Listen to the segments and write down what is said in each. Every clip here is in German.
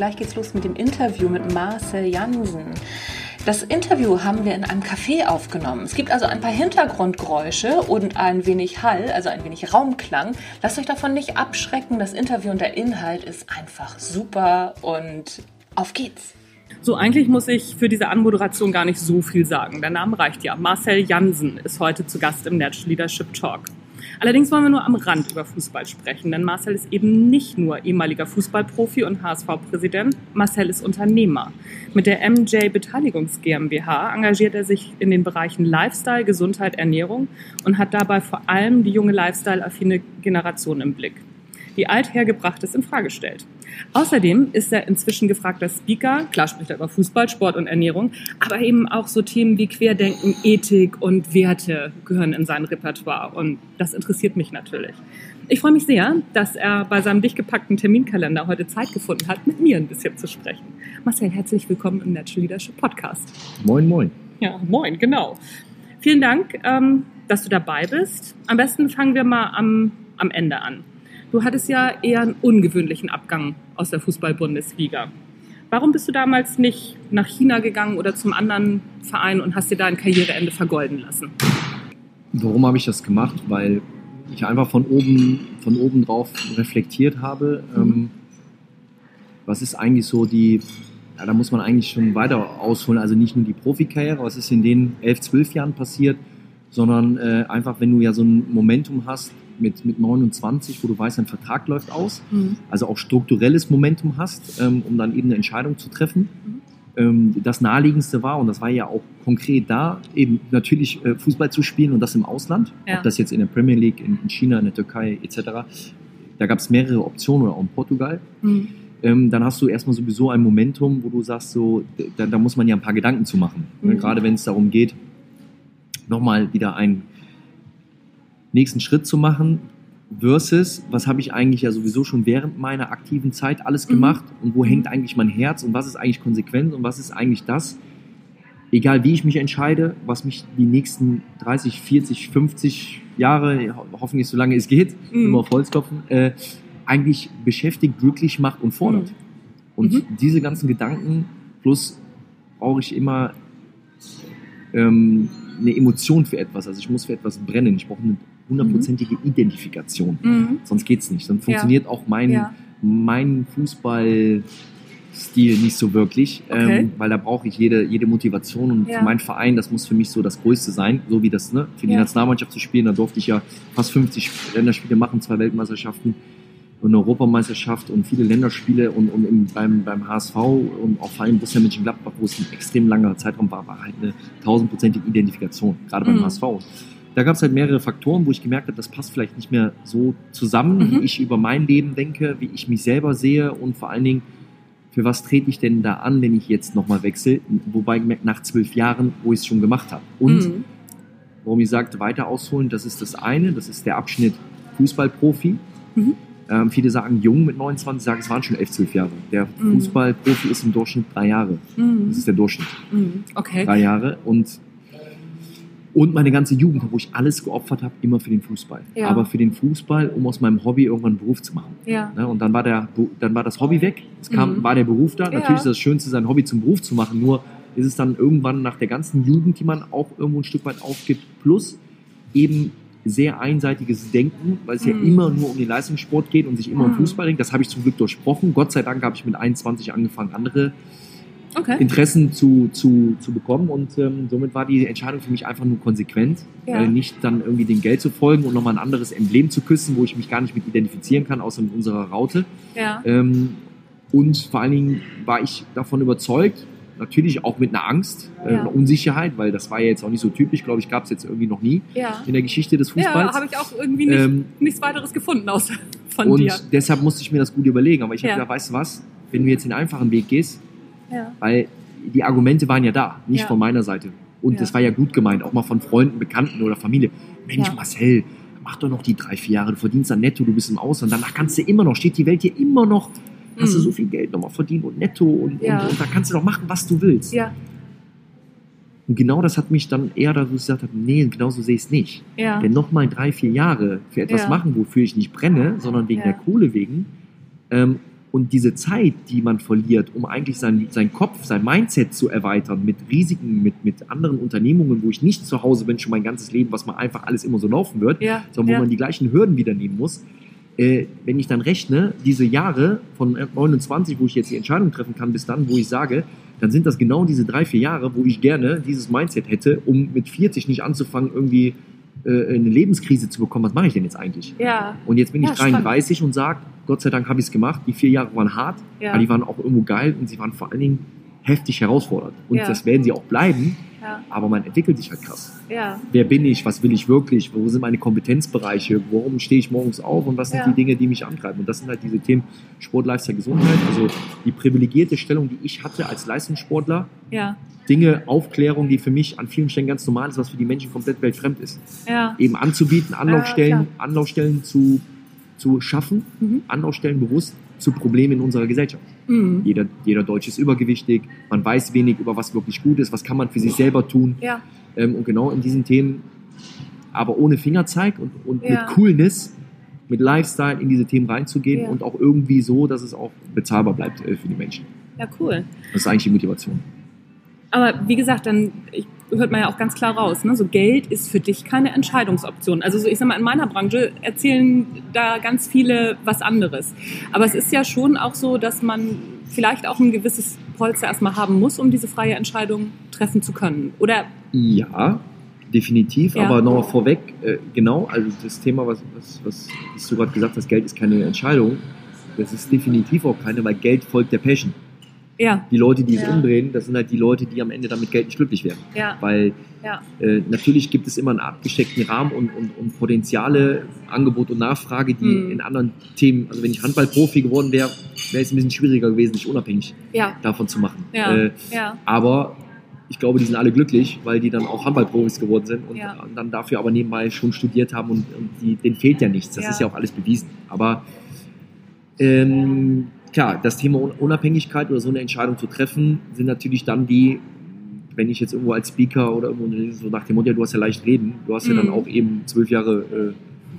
Gleich geht's los mit dem Interview mit Marcel Jansen. Das Interview haben wir in einem Café aufgenommen. Es gibt also ein paar Hintergrundgeräusche und ein wenig Hall, also ein wenig Raumklang. Lasst euch davon nicht abschrecken. Das Interview und der Inhalt ist einfach super und auf geht's. So, eigentlich muss ich für diese Anmoderation gar nicht so viel sagen. Der Name reicht ja. Marcel Jansen ist heute zu Gast im Natural Leadership Talk. Allerdings wollen wir nur am Rand über Fußball sprechen, denn Marcel ist eben nicht nur ehemaliger Fußballprofi und HSV-Präsident, Marcel ist Unternehmer. Mit der MJ Beteiligungs GmbH engagiert er sich in den Bereichen Lifestyle, Gesundheit, Ernährung und hat dabei vor allem die junge Lifestyle-affine Generation im Blick die althergebrachtes in Frage stellt. Außerdem ist er inzwischen gefragter Speaker. Klar spricht er über Fußball, Sport und Ernährung, aber eben auch so Themen wie Querdenken, Ethik und Werte gehören in sein Repertoire und das interessiert mich natürlich. Ich freue mich sehr, dass er bei seinem dicht gepackten Terminkalender heute Zeit gefunden hat, mit mir ein bisschen zu sprechen. Marcel, herzlich willkommen im Natural Leadership Podcast. Moin, moin. Ja, moin, genau. Vielen Dank, ähm, dass du dabei bist. Am besten fangen wir mal am, am Ende an. Du hattest ja eher einen ungewöhnlichen Abgang aus der Fußball-Bundesliga. Warum bist du damals nicht nach China gegangen oder zum anderen Verein und hast dir da ein Karriereende vergolden lassen? Warum habe ich das gemacht? Weil ich einfach von oben, von oben drauf reflektiert habe. Mhm. Ähm, was ist eigentlich so die, ja, da muss man eigentlich schon weiter ausholen, also nicht nur die Profikarriere, was ist in den elf, zwölf Jahren passiert, sondern äh, einfach, wenn du ja so ein Momentum hast, mit, mit 29, wo du weißt, dein Vertrag läuft aus, mhm. also auch strukturelles Momentum hast, ähm, um dann eben eine Entscheidung zu treffen. Mhm. Ähm, das naheliegendste war, und das war ja auch konkret da, eben natürlich äh, Fußball zu spielen und das im Ausland, ja. ob das jetzt in der Premier League, in, in China, in der Türkei etc. Da gab es mehrere Optionen oder auch in Portugal. Mhm. Ähm, dann hast du erstmal sowieso ein Momentum, wo du sagst, so, da, da muss man ja ein paar Gedanken zu machen. Ne? Mhm. Gerade wenn es darum geht, nochmal wieder ein nächsten Schritt zu machen versus, was habe ich eigentlich ja sowieso schon während meiner aktiven Zeit alles mhm. gemacht mhm. und wo hängt mhm. eigentlich mein Herz und was ist eigentlich konsequent und was ist eigentlich das, egal wie ich mich entscheide, was mich die nächsten 30, 40, 50 Jahre, hoffentlich so lange es geht, mhm. immer auf Holz klopfen, äh, eigentlich beschäftigt, glücklich macht und fordert. Mhm. Und mhm. diese ganzen Gedanken, plus brauche ich immer ähm, eine Emotion für etwas. Also ich muss für etwas brennen. Ich brauche eine hundertprozentige mhm. Identifikation. Mhm. Sonst geht's nicht. Dann funktioniert ja. auch mein, ja. mein Fußballstil nicht so wirklich, okay. ähm, weil da brauche ich jede, jede Motivation und ja. mein Verein, das muss für mich so das Größte sein, so wie das, ne, für die Nationalmannschaft zu spielen, da durfte ich ja fast 50 Länderspiele machen, zwei Weltmeisterschaften und eine Europameisterschaft und viele Länderspiele und, und im, beim, beim HSV und auch vor allem Borussia Mönchengladbach, wo es ein extrem langer Zeitraum war, war halt eine tausendprozentige Identifikation, gerade beim mhm. HSV da gab es halt mehrere Faktoren, wo ich gemerkt habe, das passt vielleicht nicht mehr so zusammen, mhm. wie ich über mein Leben denke, wie ich mich selber sehe und vor allen Dingen, für was trete ich denn da an, wenn ich jetzt nochmal wechsle? Wobei gemerkt, nach zwölf Jahren, wo ich es schon gemacht habe. Und mhm. warum ich sagte, weiter ausholen, das ist das eine, das ist der Abschnitt Fußballprofi. Mhm. Ähm, viele sagen jung mit 29, sagen, es waren schon elf, zwölf Jahre. Der mhm. Fußballprofi ist im Durchschnitt drei Jahre. Mhm. Das ist der Durchschnitt. Mhm. Okay. Drei Jahre. Und und meine ganze Jugend, wo ich alles geopfert habe, immer für den Fußball. Ja. Aber für den Fußball, um aus meinem Hobby irgendwann einen Beruf zu machen. Ja. Ne? Und dann war, der, dann war das Hobby weg. Es kam, mhm. war der Beruf da. Ja. Natürlich ist das Schönste, sein Hobby zum Beruf zu machen. Nur ist es dann irgendwann nach der ganzen Jugend, die man auch irgendwo ein Stück weit aufgibt, plus eben sehr einseitiges Denken, weil es mhm. ja immer nur um den Leistungssport geht und sich immer mhm. um Fußball denkt. Das habe ich zum Glück durchbrochen. Gott sei Dank habe ich mit 21 angefangen, andere Okay. Interessen zu, zu, zu bekommen und ähm, somit war die Entscheidung für mich einfach nur konsequent, Ja. äh, nicht dann irgendwie dem Geld zu folgen und nochmal ein anderes Emblem zu küssen, wo ich mich gar nicht mit identifizieren kann, außer mit unserer Raute. Ja. Ähm, und vor allen Dingen war ich davon überzeugt, natürlich auch mit einer Angst, äh, Ja. einer Unsicherheit, weil das war ja jetzt auch nicht so typisch, glaube ich, gab es jetzt irgendwie noch nie Ja. in der Geschichte des Ja, Fußballs. habe ich auch irgendwie nicht, Ähm, nichts weiteres gefunden außer von und dir. deshalb musste ich mir das gut überlegen. Aber ich habe Ja. gedacht, weißt du was, wenn du jetzt den einfachen Weg gehst, Ja. weil die Argumente waren ja da, nicht Ja. von meiner Seite. Und Ja. das war ja gut gemeint, auch mal von Freunden, Bekannten oder Familie. Mensch. Marcel, mach doch noch die drei, vier Jahre, du verdienst dann netto, du bist im Ausland, danach kannst du immer noch, steht die Welt dir immer noch, hast du Mhm. so viel Geld nochmal verdient und netto und, Ja. und, und da kannst du doch machen, was du willst. Ja. Und genau das hat mich dann eher dazu gesagt, nee, genau so sehe ich es nicht. Ja. Denn nochmal drei, vier Jahre für etwas machen, wofür ich nicht brenne, sondern wegen der Kohle wegen. Ähm, und diese Zeit, die man verliert, um eigentlich sein, sein Kopf, sein Mindset zu erweitern mit Risiken, mit, mit anderen Unternehmungen, wo ich nicht zu Hause bin, schon mein ganzes Leben, was mal einfach alles immer so laufen wird, Ja. sondern ja. wo man die gleichen Hürden wieder nehmen muss. Äh, wenn ich dann rechne, diese Jahre von 29, wo ich jetzt die Entscheidung treffen kann, bis dann, wo ich sage, dann sind das genau diese drei, vier Jahre, wo ich gerne dieses Mindset hätte, um mit 40 nicht anzufangen, irgendwie äh, eine Lebenskrise zu bekommen. Was mache ich denn jetzt eigentlich? ja. Und jetzt bin ich Ja, spannend. 33 und sage, Gott sei Dank habe ich es gemacht. Die vier Jahre waren hart, Ja. aber die waren auch irgendwo geil und sie waren vor allen Dingen heftig herausfordernd. Und Ja. das werden sie auch bleiben, Ja. aber man entwickelt sich halt krass Ja. wer bin ich, was will ich wirklich, wo sind meine Kompetenzbereiche, warum stehe ich morgens auf und was sind Ja. die Dinge, die mich antreiben. Und das sind halt diese Themen Sport, Lifestyle, Gesundheit. Also die privilegierte Stellung, die ich hatte als Leistungssportler, Ja. Dinge, Aufklärung, die für mich an vielen Stellen ganz normal ist, was für die Menschen komplett weltfremd ist. Ja. Eben anzubieten, Anlaufstellen. Anlaufstellen zu, zu schaffen, Mhm. Anlaufstellen bewusst zu Problemen in unserer Gesellschaft. Mhm. Jeder, jeder Deutsche ist übergewichtig, man weiß wenig über was wirklich gut ist, was kann man für sich selber tun. Ja. Ähm, und genau in diesen Themen, aber ohne Fingerzeig und, und Ja. mit Coolness, mit Lifestyle in diese Themen reinzugehen Ja. und auch irgendwie so, dass es auch bezahlbar bleibt äh, für die Menschen. Ja, cool. Das ist eigentlich die Motivation. Aber wie gesagt, dann ich, hört man ja auch ganz klar raus, ne? so Geld ist für dich keine Entscheidungsoption. Also so, ich sag mal, in meiner Branche erzählen da ganz viele was anderes. Aber es ist ja schon auch so, dass man vielleicht auch ein gewisses Polster erstmal haben muss, um diese freie Entscheidung treffen zu können. Oder Ja, definitiv, Ja. aber nochmal vorweg, äh, genau, also das Thema, was, was, was, was du gerade gesagt hast, Geld ist keine Entscheidung, das ist definitiv auch keine, weil Geld folgt der Passion. Ja, Die Leute, die es Ja. umdrehen, das sind halt die Leute, die am Ende damit Geld nicht glücklich werden. ja, Weil Äh, natürlich gibt es immer einen abgesteckten Rahmen und, und, und Potenziale, Angebot und Nachfrage, die Mhm. in anderen Themen, also wenn ich Handballprofi geworden wäre, wäre es ein bisschen schwieriger gewesen, sich unabhängig davon zu machen. Äh, aber ich glaube, die sind alle glücklich, weil die dann auch Handballprofis geworden sind und Ja. dann dafür aber nebenbei schon studiert haben und, und die, denen fehlt ja nichts. Das Ja. ist ja auch alles bewiesen. Aber ähm, klar, das Thema Un- Unabhängigkeit oder so eine Entscheidung zu treffen, sind natürlich dann die, wenn ich jetzt irgendwo als Speaker oder irgendwo so nach dem Motto, ja, du hast ja leicht reden, du hast ja dann Mhm. auch eben zwölf Jahre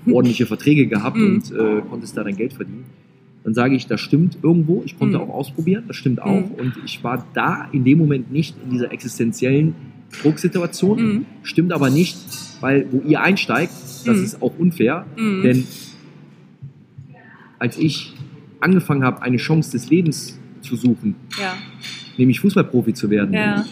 äh, ordentliche Verträge gehabt Mhm. und äh, konntest da dein Geld verdienen. Dann sage ich, das stimmt irgendwo. Ich konnte Mhm. auch ausprobieren, das stimmt auch. Mhm. Und ich war da in dem Moment nicht in dieser existenziellen Drucksituation. mhm. Stimmt aber nicht, weil wo ihr einsteigt, das ist auch unfair. Denn als ich angefangen habe, eine Chance des Lebens zu suchen, ja, nämlich Fußballprofi zu werden, ja,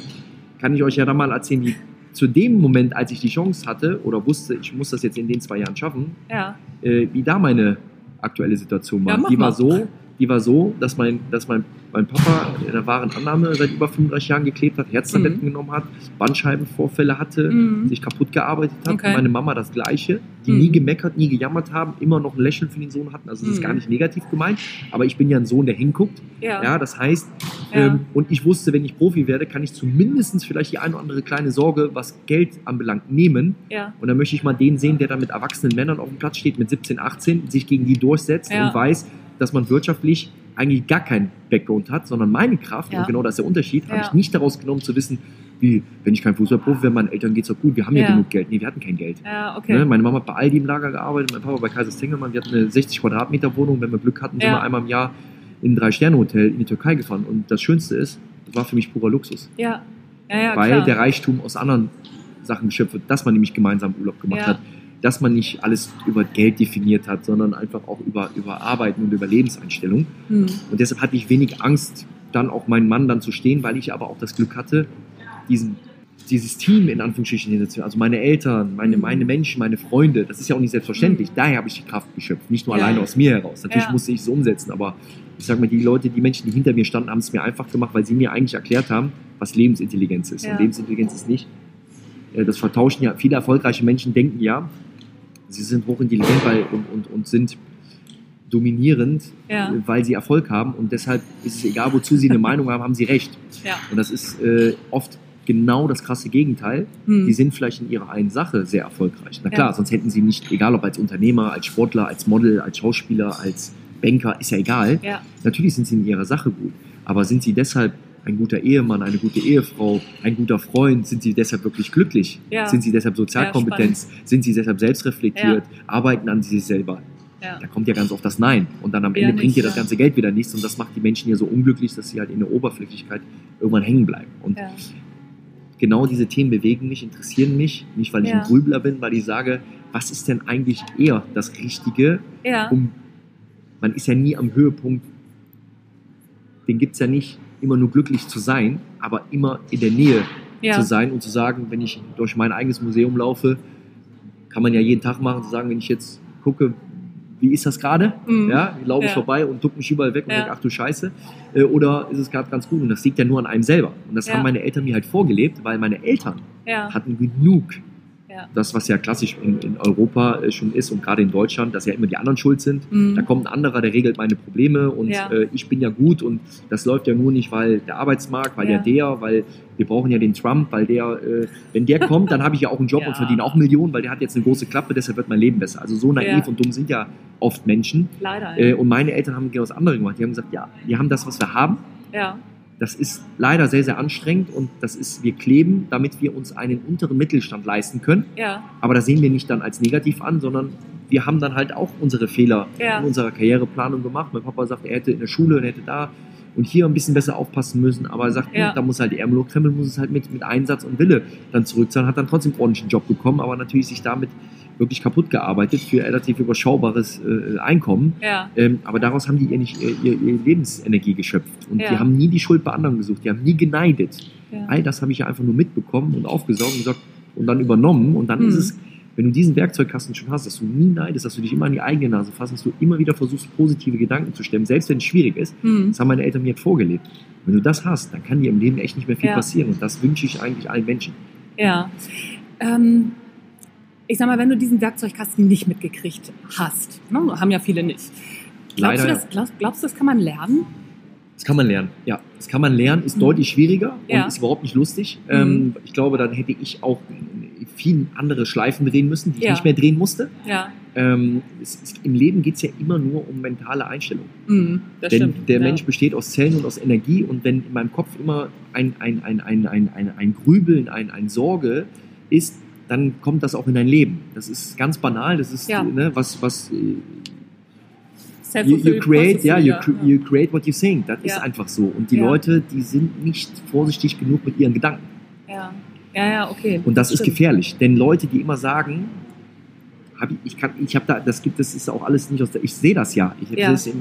kann ich euch ja dann mal erzählen, wie zu dem Moment, als ich die Chance hatte oder wusste, ich muss das jetzt in den zwei Jahren schaffen, ja, äh, wie da meine aktuelle Situation war. Die war mal. so, die war so, dass mein, dass mein, mein Papa in der wahren Annahme seit über 35 Jahren geklebt hat, Herztabletten genommen hat, Bandscheibenvorfälle hatte, Mhm. sich kaputt gearbeitet hat. Okay. Meine Mama das Gleiche, die Mhm. nie gemeckert, nie gejammert haben, immer noch ein Lächeln für den Sohn hatten. Also das ist Mhm. gar nicht negativ gemeint, aber ich bin ja ein Sohn, der hinguckt. ja, Ja, das heißt, Ja. ähm, und ich wusste, wenn ich Profi werde, kann ich zumindest vielleicht die eine oder andere kleine Sorge, was Geld anbelangt, nehmen. ja, Und dann möchte ich mal den sehen, der da mit erwachsenen Männern auf dem Platz steht, mit 17, 18, sich gegen die durchsetzt und weiß, dass man wirtschaftlich eigentlich gar keinen Background hat, sondern meine Kraft, Ja. und genau das ist der Unterschied, habe Ja. ich nicht daraus genommen zu wissen, wie, wenn ich kein Fußballprofi wäre, meinen Eltern geht's doch gut, wir haben ja, Ja. genug Geld. Nee, wir hatten kein Geld. ja, okay. Ne? Meine Mama hat bei Aldi im Lager gearbeitet, mein Papa bei Kaisers Tengelmann. Wir hatten eine 60 Quadratmeter Wohnung. Wenn wir Glück hatten, sind wir einmal im Jahr in ein Drei-Sterne-Hotel in die Türkei gefahren. Und das Schönste ist, das war für mich purer Luxus. Ja, weil klar. der Reichtum aus anderen Sachen geschöpft wird, dass man nämlich gemeinsam Urlaub gemacht hat. Dass man nicht alles über Geld definiert hat, sondern einfach auch über, über Arbeiten und über Lebenseinstellung. Hm. Und deshalb hatte ich wenig Angst dann auch meinen Mann dann zu stehen, weil ich aber auch das Glück hatte, diesen, dieses Team in Anführungsstrichen hinzuziehen. Also meine Eltern, meine, Mhm. meine Menschen, meine Freunde, das ist ja auch nicht selbstverständlich. Daher habe ich die Kraft geschöpft, nicht nur Ja. alleine aus mir heraus. Natürlich Ja. musste ich es umsetzen, aber ich sage mal, die Leute, die Menschen, die hinter mir standen, haben es mir einfach gemacht, weil sie mir eigentlich erklärt haben, was Lebensintelligenz ist. Ja. Und Lebensintelligenz ist nicht, äh, das vertauschen ja, viele erfolgreiche Menschen denken ja, sie sind hochintelligent weil, und, und, und sind dominierend, Ja. weil sie Erfolg haben und deshalb ist es egal, wozu sie eine Meinung haben, haben sie recht. Ja. Und das ist äh, oft genau das krasse Gegenteil. Hm. Die sind vielleicht in ihrer einen Sache sehr erfolgreich. Na klar, Ja. sonst hätten sie nicht, egal ob als Unternehmer, als Sportler, als Model, als Schauspieler, als Banker, ist ja egal. Natürlich sind sie in ihrer Sache gut. Aber sind sie deshalb ein guter Ehemann, eine gute Ehefrau, ein guter Freund? Sind sie deshalb wirklich glücklich? Ja. Sind sie deshalb Sozialkompetenz? sind sie deshalb selbstreflektiert? Arbeiten an sich selber? Ja. Da kommt ja ganz oft das Nein. Und dann am Ja, Ende bringt nicht, dir das ja. ganze Geld wieder nichts. Und das macht die Menschen ja so unglücklich, dass sie halt in der Oberflächlichkeit irgendwann hängen bleiben. Und Ja. genau diese Themen bewegen mich, interessieren mich. Nicht, weil ich Ja. ein Grübler bin, weil ich sage, was ist denn eigentlich eher das Richtige, Ja. um, man ist ja nie am Höhepunkt, den gibt es ja nicht, immer nur glücklich zu sein, aber immer in der Nähe Ja. zu sein und zu sagen, wenn ich durch mein eigenes Museum laufe, kann man ja jeden Tag machen, zu sagen, wenn ich jetzt gucke, wie ist das gerade? Mhm. Ja, laufe ich Ja. vorbei und duck mich überall weg und Ja. denke, ach du Scheiße. Äh, Oder ist es gerade ganz gut? Und das liegt ja nur an einem selber. Und das Ja. haben meine Eltern mir halt vorgelebt, weil meine Eltern hatten genug. Ja. Das, was ja klassisch in, in Europa äh, schon ist und gerade in Deutschland, dass ja immer die anderen schuld sind. Mhm. Da kommt ein anderer, der regelt meine Probleme und Ja. äh, ich bin ja gut und das läuft ja nur nicht, weil der Arbeitsmarkt, weil Ja. der, weil wir brauchen ja den Trump, weil der, äh, wenn der kommt, dann habe ich ja auch einen Job und verdiene auch Millionen, weil der hat jetzt eine große Klappe, deshalb wird mein Leben besser. Also so naiv und dumm sind ja oft Menschen. Leider. Äh, und meine Eltern haben genau das andere gemacht. Die haben gesagt, ja, wir haben das, was wir haben. ja. Das ist leider sehr, sehr anstrengend und das ist, wir kleben, damit wir uns einen unteren Mittelstand leisten können. Ja. Aber das sehen wir nicht dann als negativ an, sondern wir haben dann halt auch unsere Fehler Ja. in unserer Karriereplanung gemacht. Mein Papa sagt, er hätte in der Schule und hätte da und hier ein bisschen besser aufpassen müssen, aber er sagt, Ja. da muss halt die Ärmel hochkrempeln, muss es halt mit, mit Einsatz und Wille dann zurückzahlen, hat dann trotzdem einen ordentlichen Job bekommen, aber natürlich sich damit wirklich kaputt gearbeitet für relativ überschaubares äh, Einkommen. Ja. Ähm, aber daraus haben die ihr nicht ihr, ihr, ihr Lebensenergie geschöpft. Und Ja. die haben nie die Schuld bei anderen gesucht, die haben nie geneidet. Ja. All das habe ich ja einfach nur mitbekommen und aufgesaugt und gesagt und dann übernommen. Und dann Mhm. ist es, wenn du diesen Werkzeugkasten schon hast, dass du nie neidest, dass du dich immer an die eigene Nase fasst, dass du immer wieder versuchst, positive Gedanken zu stemmen, selbst wenn es schwierig ist. Mhm. Das haben meine Eltern mir jetzt vorgelebt. Wenn du das hast, dann kann dir im Leben echt nicht mehr viel passieren. Und das wünsche ich eigentlich allen Menschen. Ja. Ähm, ich sag mal, wenn du diesen Werkzeugkasten nicht mitgekriegt hast, ne, haben ja viele nicht. Glaubst, Leider, du, das, glaubst, glaubst du, das kann man lernen? Das kann man lernen. Ja, das kann man lernen, ist Mhm. deutlich schwieriger Ja. und ist überhaupt nicht lustig. Mhm. Ähm, ich glaube, dann hätte ich auch viel andere Schleifen drehen müssen, die ich Ja. nicht mehr drehen musste. Ja. Ähm, es, es, Im Leben geht es ja immer nur um mentale Einstellung. Mhm, das Denn stimmt. der ja. Mensch besteht aus Zellen und aus Energie und wenn in meinem Kopf immer ein, ein, ein, ein, ein, ein, ein Grübeln, ein, ein Sorge ist, dann kommt das auch in dein Leben. Das ist ganz banal, das ist Ja. ne, was, was äh, you, you create, ja, you, you create what you think. Das ist Ja. einfach so. Und die Ja. Leute, die sind nicht vorsichtig genug mit ihren Gedanken. Ja. ja, ja, okay. Und das ist Stimmt. gefährlich, denn Leute, die immer sagen, hab ich, ich kann, ich habe da, das gibt, das ist auch alles nicht aus der, ich sehe das ja. Ich, Ja. das- ich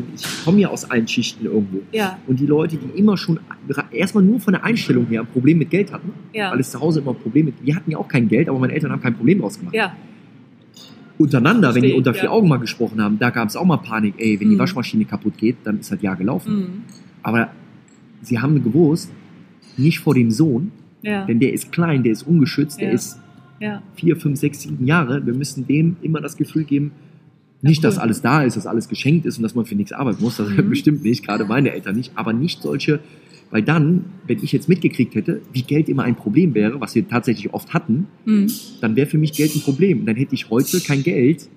komme ja aus allen Schichten irgendwo. Ja, Und die Leute, die immer schon erstmal nur von der Einstellung her ein Problem mit Geld hatten, ja. weil es zu Hause immer ein Problem mit, wir hatten ja auch kein Geld, aber meine Eltern haben kein Problem draus gemacht. ja, Untereinander, wenn Verstehe die unter vier. Augen mal gesprochen haben, da gab es auch mal Panik, ey, wenn die Mhm. Waschmaschine kaputt geht, dann ist halt ja gelaufen. mhm. Aber sie haben gewusst, nicht vor dem Sohn, denn der ist klein, der ist ungeschützt, der ist ja, vier, fünf, sechs, sieben Jahre. Wir müssen dem immer das Gefühl geben, nicht, Ja, cool. dass alles da ist, dass alles geschenkt ist und dass man für nichts arbeiten muss. Das Mhm. bestimmt nicht, gerade meine Eltern nicht. Aber nicht solche, weil dann, wenn ich jetzt mitgekriegt hätte, wie Geld immer ein Problem wäre, was wir tatsächlich oft hatten, mhm. dann wäre für mich Geld ein Problem. Dann hätte ich heute kein Geld,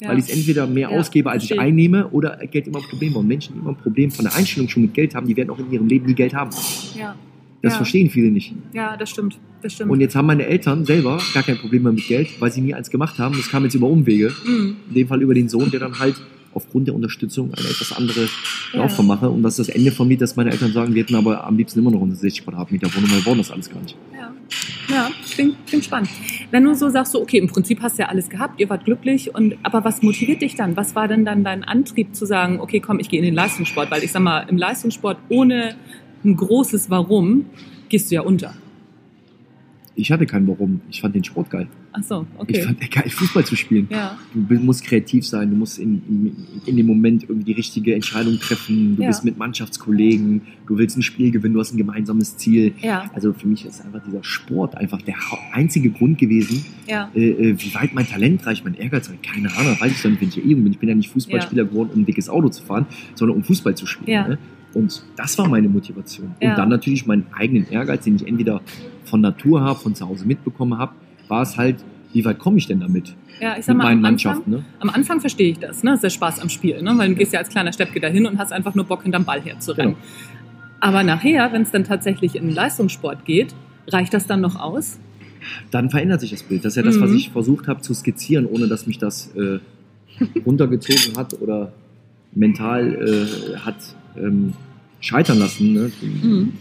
ja. weil ich es entweder mehr Ja, ausgebe, als ich einnehme, oder Geld immer ein Problem. Und Menschen, die immer ein Problem von der Einstellung schon mit Geld haben, die werden auch in ihrem Leben nie Geld haben. ja, Das Ja. verstehen viele nicht. ja, das stimmt, das stimmt. Und jetzt haben meine Eltern selber gar kein Problem mehr mit Geld, weil sie nie eins gemacht haben. Das kam jetzt über Umwege. mhm. In dem Fall über den Sohn, der dann halt aufgrund der Unterstützung eine etwas andere Ja. Laufform mache. Und das ist das Ende vom Lied, dass meine Eltern sagen, wir hätten aber am liebsten immer noch 160 Quadratmeter Wohnung, weil wir wollen das alles gar nicht. Ja, ja klingt, klingt spannend. Wenn du so sagst, so, okay, im Prinzip hast du ja alles gehabt, ihr wart glücklich, und, aber was motiviert dich dann? Was war denn dann dein Antrieb zu sagen, okay, komm, ich gehe in den Leistungssport? Weil ich sag mal, im Leistungssport ohne ein großes Warum, gehst du ja unter. Ich hatte kein Warum. Ich fand den Sport geil. Ach so, Ich okay. fand geil, Fußball zu spielen. Ja, Du musst kreativ sein, du musst in, in, in dem Moment irgendwie die richtige Entscheidung treffen. Du Ja. bist mit Mannschaftskollegen, du willst ein Spiel gewinnen, du hast ein gemeinsames Ziel. ja, Also für mich ist einfach dieser Sport einfach der einzige Grund gewesen, ja. äh, äh, wie weit mein Talent reicht, mein Ehrgeiz reicht. Keine Ahnung, weiß ich doch nicht, wenn ich ja jung bin. Ich bin ja nicht Fußballspieler geworden, um ein dickes Auto zu fahren, sondern um Fußball zu spielen. Ne? Und das war meine Motivation. Ja. Und dann natürlich meinen eigenen Ehrgeiz, den ich entweder von Natur habe, von zu Hause mitbekommen habe, war es halt, wie weit komme ich denn damit? Ja, ich sag mal, meinen am Anfang. Ne? am Anfang verstehe ich das, ne? Das ist der Spaß am Spiel, ne? Weil du gehst ja als kleiner Steppke dahin und hast einfach nur Bock, hinterm Ball herzurennen. Genau. Aber nachher, wenn es dann tatsächlich in den Leistungssport geht, reicht das dann noch aus? Dann verändert sich das Bild. Das ist ja das, Mhm. was ich versucht habe zu skizzieren, ohne dass mich das äh, runtergezogen hat oder mental äh, hat ähm, scheitern lassen. Ne? Mhm.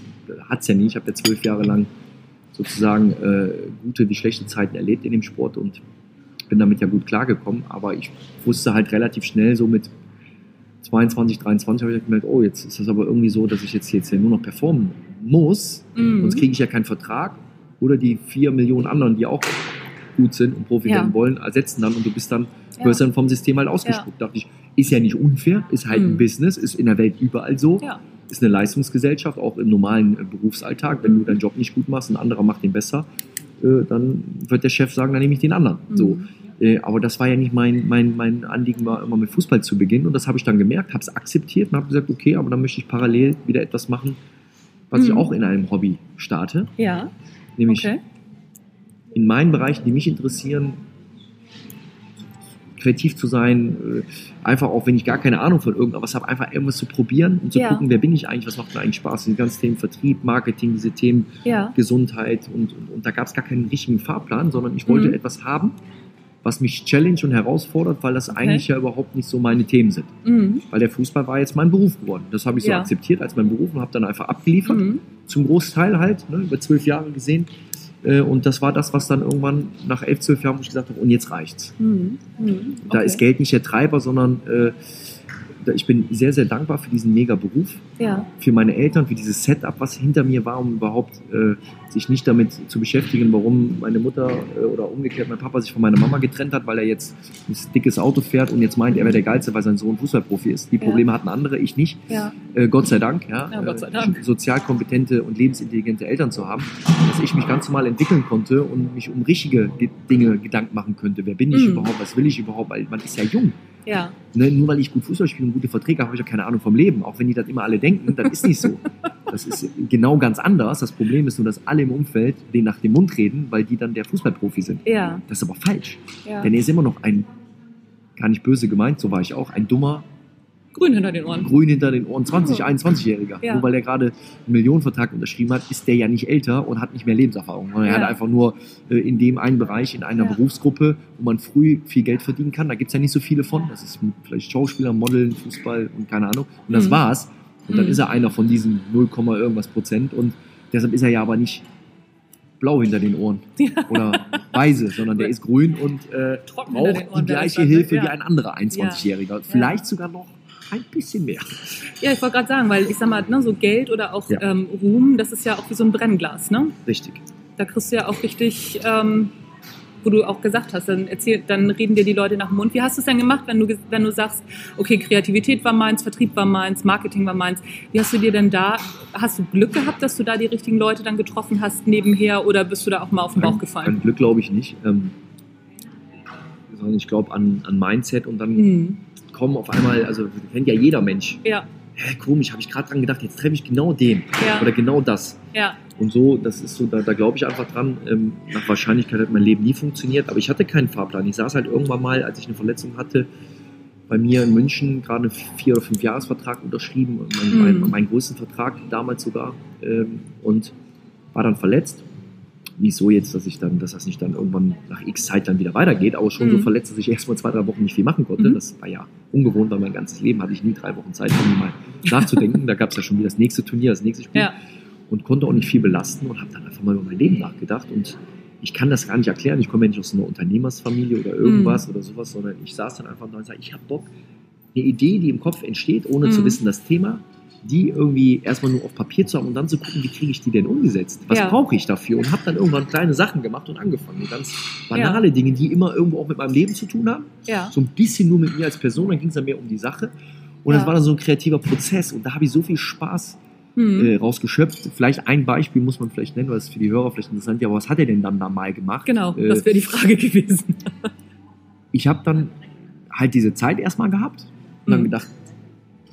Hat es ja nie. Ich habe ja zwölf Jahre lang sozusagen äh, gute wie schlechte Zeiten erlebt in dem Sport und bin damit ja gut klargekommen. Aber ich wusste halt relativ schnell, so mit 22, 23 habe ich gemerkt, oh, jetzt ist das aber irgendwie so, dass ich jetzt, jetzt hier nur noch performen muss. Mhm. Sonst kriege ich ja keinen Vertrag. Oder die vier Millionen anderen, die auch gut sind und Profi Ja. werden wollen, ersetzen dann und du bist dann, Ja. wirst dann vom System halt ausgespuckt. Dachte ich, ist ja nicht unfair, ist halt ein Mhm. Business, ist in der Welt überall so, Ja. ist eine Leistungsgesellschaft, auch im normalen äh, Berufsalltag. Wenn Mhm. du deinen Job nicht gut machst, ein anderer macht den besser, äh, dann wird der Chef sagen, dann nehme ich den anderen. So. Mhm. Äh, aber das war ja nicht mein, mein, mein Anliegen, war immer mit Fußball zu beginnen. Und das habe ich dann gemerkt, habe es akzeptiert und habe gesagt, okay, aber dann möchte ich parallel wieder etwas machen, was ich Mhm. auch in einem Hobby starte. Ja, Nämlich okay. in meinen Bereichen, die mich interessieren, kreativ zu sein, äh, einfach auch, wenn ich gar keine Ahnung von irgendwas habe, einfach irgendwas zu probieren und zu Ja. gucken, wer bin ich eigentlich, was macht mir eigentlich Spaß, diese ganzen Themen Vertrieb, Marketing, diese Themen Ja, Gesundheit und, und, und da gab es gar keinen richtigen Fahrplan, sondern ich wollte Mhm. etwas haben, was mich challenge und herausfordert, weil das eigentlich ja überhaupt nicht so meine Themen sind. mhm. Weil der Fußball war jetzt mein Beruf geworden. Das habe ich so Ja. akzeptiert als mein Beruf und habe dann einfach abgeliefert Mhm. zum Großteil halt, ne, über zwölf Jahre gesehen. Äh, Und das war das, was dann irgendwann nach elf, zwölf Jahren, wo ich gesagt habe, und jetzt reicht's. Mhm. Mhm. Da Okay. ist Geld nicht der Treiber, sondern äh, da- ich bin sehr, sehr dankbar für diesen mega Beruf, Ja, für meine Eltern, für dieses Setup, was hinter mir war, um überhaupt äh, sich nicht damit zu beschäftigen, warum meine Mutter äh, oder umgekehrt mein Papa sich von meiner Mama getrennt hat, weil er jetzt ein dickes Auto fährt und jetzt meint, er wäre der Geilste, weil sein Sohn Fußballprofi ist. Die Ja. Probleme hatten andere, ich nicht. ja, Äh, Gott sei Dank, ja, Ja, Gott sei äh, Dank. sozial kompetente und lebensintelligente Eltern zu haben, dass ich mich ganz normal entwickeln konnte und mich um richtige Ge- Dinge Gedanken machen könnte. Wer bin ich Mhm. überhaupt? Was will ich überhaupt? Weil man ist ja jung. Ja, Ne? Nur weil ich gut Fußball spiele und gute Verträge habe, habe ich ja keine Ahnung vom Leben. Auch wenn die das immer alle denken, das ist nicht so. Das ist genau ganz anders. Das Problem ist nur, dass alle im Umfeld den nach dem Mund reden, weil die dann der Fußballprofi sind. ja, Das ist aber falsch. ja. Denn er ist immer noch ein, gar nicht böse gemeint, so war ich auch, ein dummer, Grün hinter den Ohren. grün hinter den Ohren 20, 21-Jähriger. Ja. Nur weil er gerade einen Millionenvertrag unterschrieben hat, ist der ja nicht älter und hat nicht mehr Lebenserfahrung. sondern Er Ja. hat einfach nur äh, in dem einen Bereich, in einer Ja. Berufsgruppe, wo man früh viel Geld verdienen kann. Da gibt's ja nicht so viele von. Das ist vielleicht Schauspieler, Modeln, Fußball und keine Ahnung. Und das Mhm. war's. Und dann Mhm. ist er einer von diesen 0, irgendwas Prozent. Und deshalb ist er ja aber nicht blau hinter den Ohren Ja. oder weise, sondern der ist grün und äh, braucht die der gleiche Hilfe wie ein anderer 21-Jähriger. Vielleicht sogar noch ein bisschen mehr. Ja, ich wollte gerade sagen, weil ich sag mal, ne, so Geld oder auch Ja. ähm, Ruhm, das ist ja auch wie so ein Brennglas, ne? Richtig. Da kriegst du ja auch richtig, ähm, wo du auch gesagt hast, dann erzähl, dann reden dir die Leute nach dem Mund. Wie hast du es denn gemacht, wenn du, wenn du sagst, okay, Kreativität war meins, Vertrieb war meins, Marketing war meins. Wie hast du dir denn da, hast du Glück gehabt, dass du da die richtigen Leute dann getroffen hast nebenher oder bist du da auch mal auf den Bauch An gefallen? Glück glaube ich nicht. Ähm, ich glaube an, an Mindset und dann Mhm. Kommen auf einmal, also kennt ja jeder Mensch. Ja, Hä, komisch, habe ich gerade dran gedacht, jetzt treffe ich genau den ja, oder genau das. ja, Und so, das ist so, da, da glaube ich einfach dran. Ähm, nach Wahrscheinlichkeit hat mein Leben nie funktioniert, aber ich hatte keinen Fahrplan. Ich saß halt irgendwann mal, als ich eine Verletzung hatte, bei mir in München gerade einen vier oder fünf Jahresvertrag unterschrieben, mein, Mhm. mein, meinen größten Vertrag damals sogar, ähm, und war dann verletzt. Nicht so jetzt, dass ich dann, dass das nicht dann irgendwann nach X Zeit dann wieder weitergeht, aber schon so Mhm. verletzt, dass ich erst mal zwei, drei Wochen nicht viel machen konnte. Mhm. Das war ja ungewohnt, weil mein ganzes Leben hatte ich nie drei Wochen Zeit, um mal nachzudenken. da gab es ja schon wieder das nächste Turnier, das nächste Spiel ja, und konnte auch nicht viel belasten und habe dann einfach mal über mein Leben nachgedacht und ich kann das gar nicht erklären. Ich komme ja nicht aus einer Unternehmersfamilie oder irgendwas Mhm. oder sowas, sondern ich saß dann einfach da und sagte, ich habe Bock, eine Idee, die im Kopf entsteht, ohne zu Mhm. wissen, das Thema, die irgendwie erstmal nur auf Papier zu haben und dann zu gucken, wie kriege ich die denn umgesetzt? Was Ja. brauche ich dafür? Und habe dann irgendwann kleine Sachen gemacht und angefangen. Ganz banale Dinge, die immer irgendwo auch mit meinem Leben zu tun haben. Ja. So ein bisschen nur mit mir als Person, dann ging es dann mehr um die Sache. Und das Ja. war dann so ein kreativer Prozess und da habe ich so viel Spaß Mhm. äh, rausgeschöpft. Vielleicht ein Beispiel muss man vielleicht nennen, weil es für die Hörer vielleicht interessant ist. Ja, aber was hat er denn dann da mal gemacht? Genau, Äh, das wäre die Frage gewesen. ich habe dann halt diese Zeit erstmal gehabt und dann Mhm. gedacht,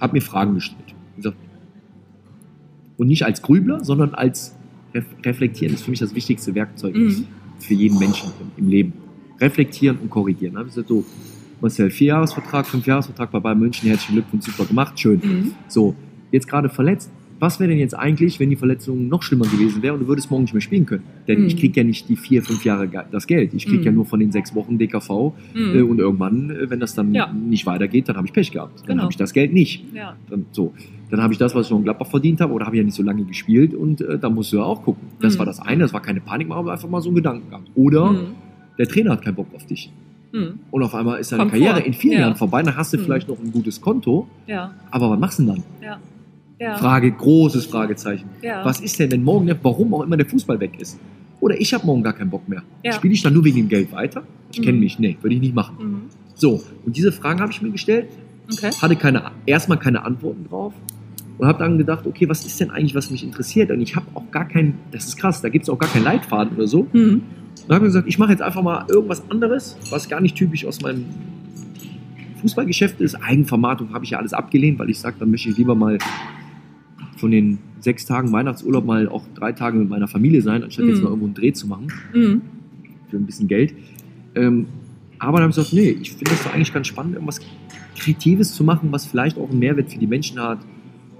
habe mir Fragen gestellt. Sag, Und nicht als Grübler, sondern als Ref Reflektieren ist für mich das wichtigste Werkzeug Mhm. für jeden Menschen im, im Leben. Reflektieren und korrigieren. Da habe ich gesagt, so, Marcel, Vierjahresvertrag, Fünfjahresvertrag bei Bayern München, herzlichen Glückwunsch, super gemacht, schön. Mhm. So, jetzt gerade verletzt. Was wäre denn jetzt eigentlich, wenn die Verletzung noch schlimmer gewesen wäre und du würdest morgen nicht mehr spielen können? Denn Mhm. ich kriege ja nicht die vier, fünf Jahre das Geld. Ich kriege Mhm. ja nur von den sechs Wochen DKV Mhm. äh, und irgendwann, äh, wenn das dann Ja. nicht weitergeht, dann habe ich Pech gehabt. Dann Genau. habe ich das Geld nicht. Ja. Dann, so. dann habe ich das, was ich noch in Gladbach verdient habe, oder habe ich ja nicht so lange gespielt und äh, da musst du ja auch gucken. Das Mhm. war das eine, das war keine Panik, aber einfach mal so ein Gedanken gehabt. Oder Mhm. der Trainer hat keinen Bock auf dich. Mhm. Und auf einmal ist deine Kommt Karriere in vier Ja. Jahren vorbei, dann hast du vielleicht noch ein gutes Konto, aber was machst du denn dann? Ja. Frage, großes Fragezeichen. Ja. Was ist denn, wenn morgen, warum auch immer der Fußball weg ist? Oder ich habe morgen gar keinen Bock mehr. Ja. Spiele ich dann nur wegen dem Geld weiter? Ich kenne Mhm. mich, nee, würde ich nicht machen. Mhm. So, und diese Fragen habe ich mir gestellt, Okay. hatte keine, erstmal keine Antworten drauf und habe dann gedacht, okay, was ist denn eigentlich, was mich interessiert? Und ich habe auch gar keinen, das ist krass, da gibt es auch gar keinen Leitfaden oder so. Mhm. Dann habe ich gesagt, ich mache jetzt einfach mal irgendwas anderes, was gar nicht typisch aus meinem Fußballgeschäft ist. Eigenvermarktung habe ich ja alles abgelehnt, weil ich sage, dann möchte ich lieber mal von den sechs Tagen Weihnachtsurlaub mal auch drei Tage mit meiner Familie sein, anstatt jetzt Mhm. noch irgendwo einen Dreh zu machen Mhm. für ein bisschen Geld. Ähm, aber dann habe ich gesagt, nee, ich finde das doch eigentlich ganz spannend, irgendwas Kreatives zu machen, was vielleicht auch einen Mehrwert für die Menschen hat.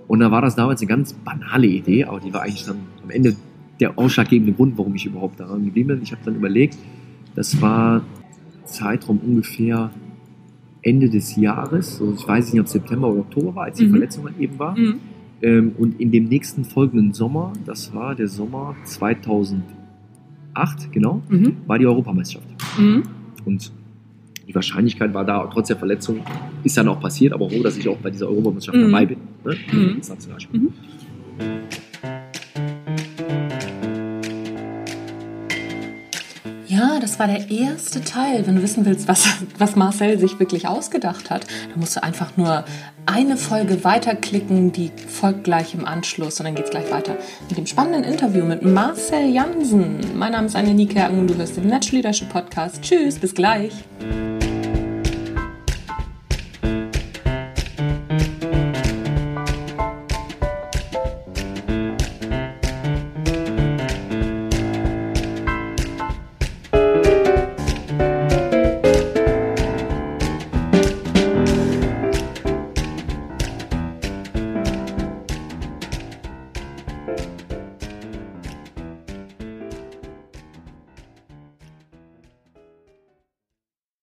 Und da war das damals eine ganz banale Idee, aber die war eigentlich dann am Ende der ausschlaggebende Grund, warum ich überhaupt daran geblieben bin. Ich habe dann überlegt, das war Zeitraum ungefähr Ende des Jahres, so ich weiß nicht, ob September oder Oktober war, als die Mhm. Verletzung dann eben war. Mhm. Ähm, und in dem nächsten folgenden Sommer, das war der Sommer 2008, genau, Mhm. war die Europameisterschaft. Mhm. Und die Wahrscheinlichkeit war da, trotz der Verletzung, ist dann auch passiert, aber froh, dass ich auch bei dieser Europameisterschaft Mhm. dabei bin. Ne? Mhm. Als das war der erste Teil. Wenn du wissen willst, was, was Marcel sich wirklich ausgedacht hat, dann musst du einfach nur eine Folge weiterklicken, die folgt gleich im Anschluss und dann geht's gleich weiter mit dem spannenden Interview mit Marcel Jansen. Mein Name ist Anja Niekerken und du hörst den Natural Leadership Podcast. Tschüss, bis gleich.